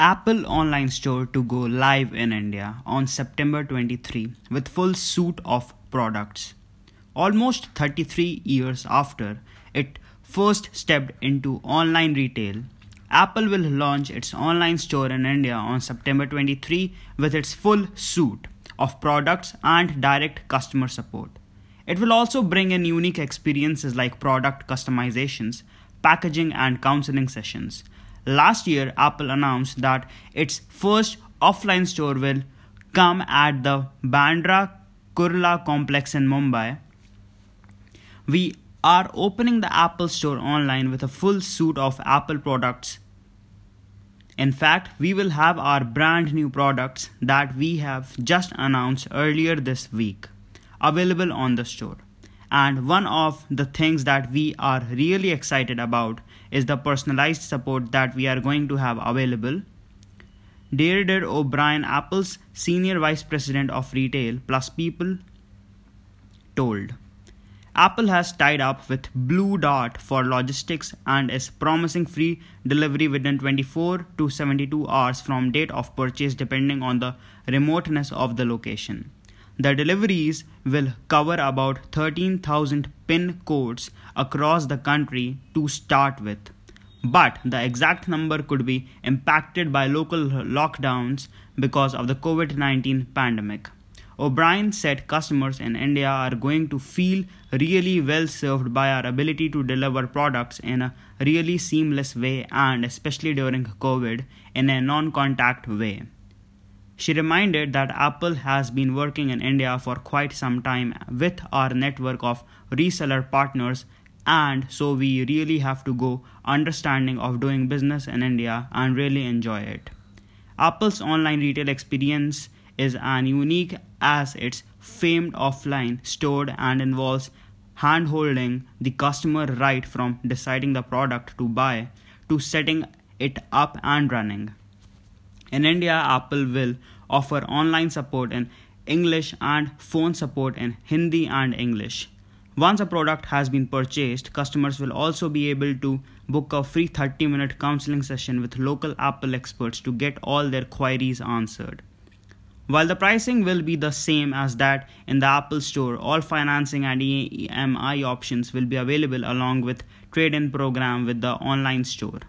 Apple online store to go live in India on September 23 with full suite of products. Almost 33 years after it first stepped into online retail, Apple will launch its online store in India on September 23 with its full suite of products and direct customer support. It will also bring in unique experiences like product customizations, packaging, and counseling sessions. Last year, Apple announced that its first offline store will come at the Bandra Kurla complex in Mumbai. We are opening the Apple Store online with a full suite of Apple products. In fact, we will have our brand new products that we have just announced earlier this week available on the store. And one of the things that we are really excited about is the personalized support that we are going to have available. Deirdre O'Brien, Apple's Senior Vice President of Retail Plus People, told. Apple has tied up with Blue Dart for logistics and is promising free delivery within 24 to 72 hours from date of purchase depending on the remoteness of the location. The deliveries will cover about 13,000 pin codes across the country to start with. But the exact number could be impacted by local lockdowns because of the COVID 19 pandemic. O'Brien said customers in India are going to feel really well served by our ability to deliver products in a really seamless way and especially during COVID in a non contact way. She reminded that Apple has been working in India for quite some time with our network of reseller partners and so we really have to go understanding of doing business in India and really enjoy it. Apple's online retail experience is as unique as its famed offline store and involves hand-holding the customer right from deciding the product to buy to setting it up and running. In India, Apple will offer online support in English and phone support in Hindi and English. Once a product has been purchased, customers will also be able to book a free 30 minute counseling session with local Apple experts to get all their queries answered. While the pricing will be the same as that in the Apple Store, all financing and EMI options will be available along with trade-in program with the online store.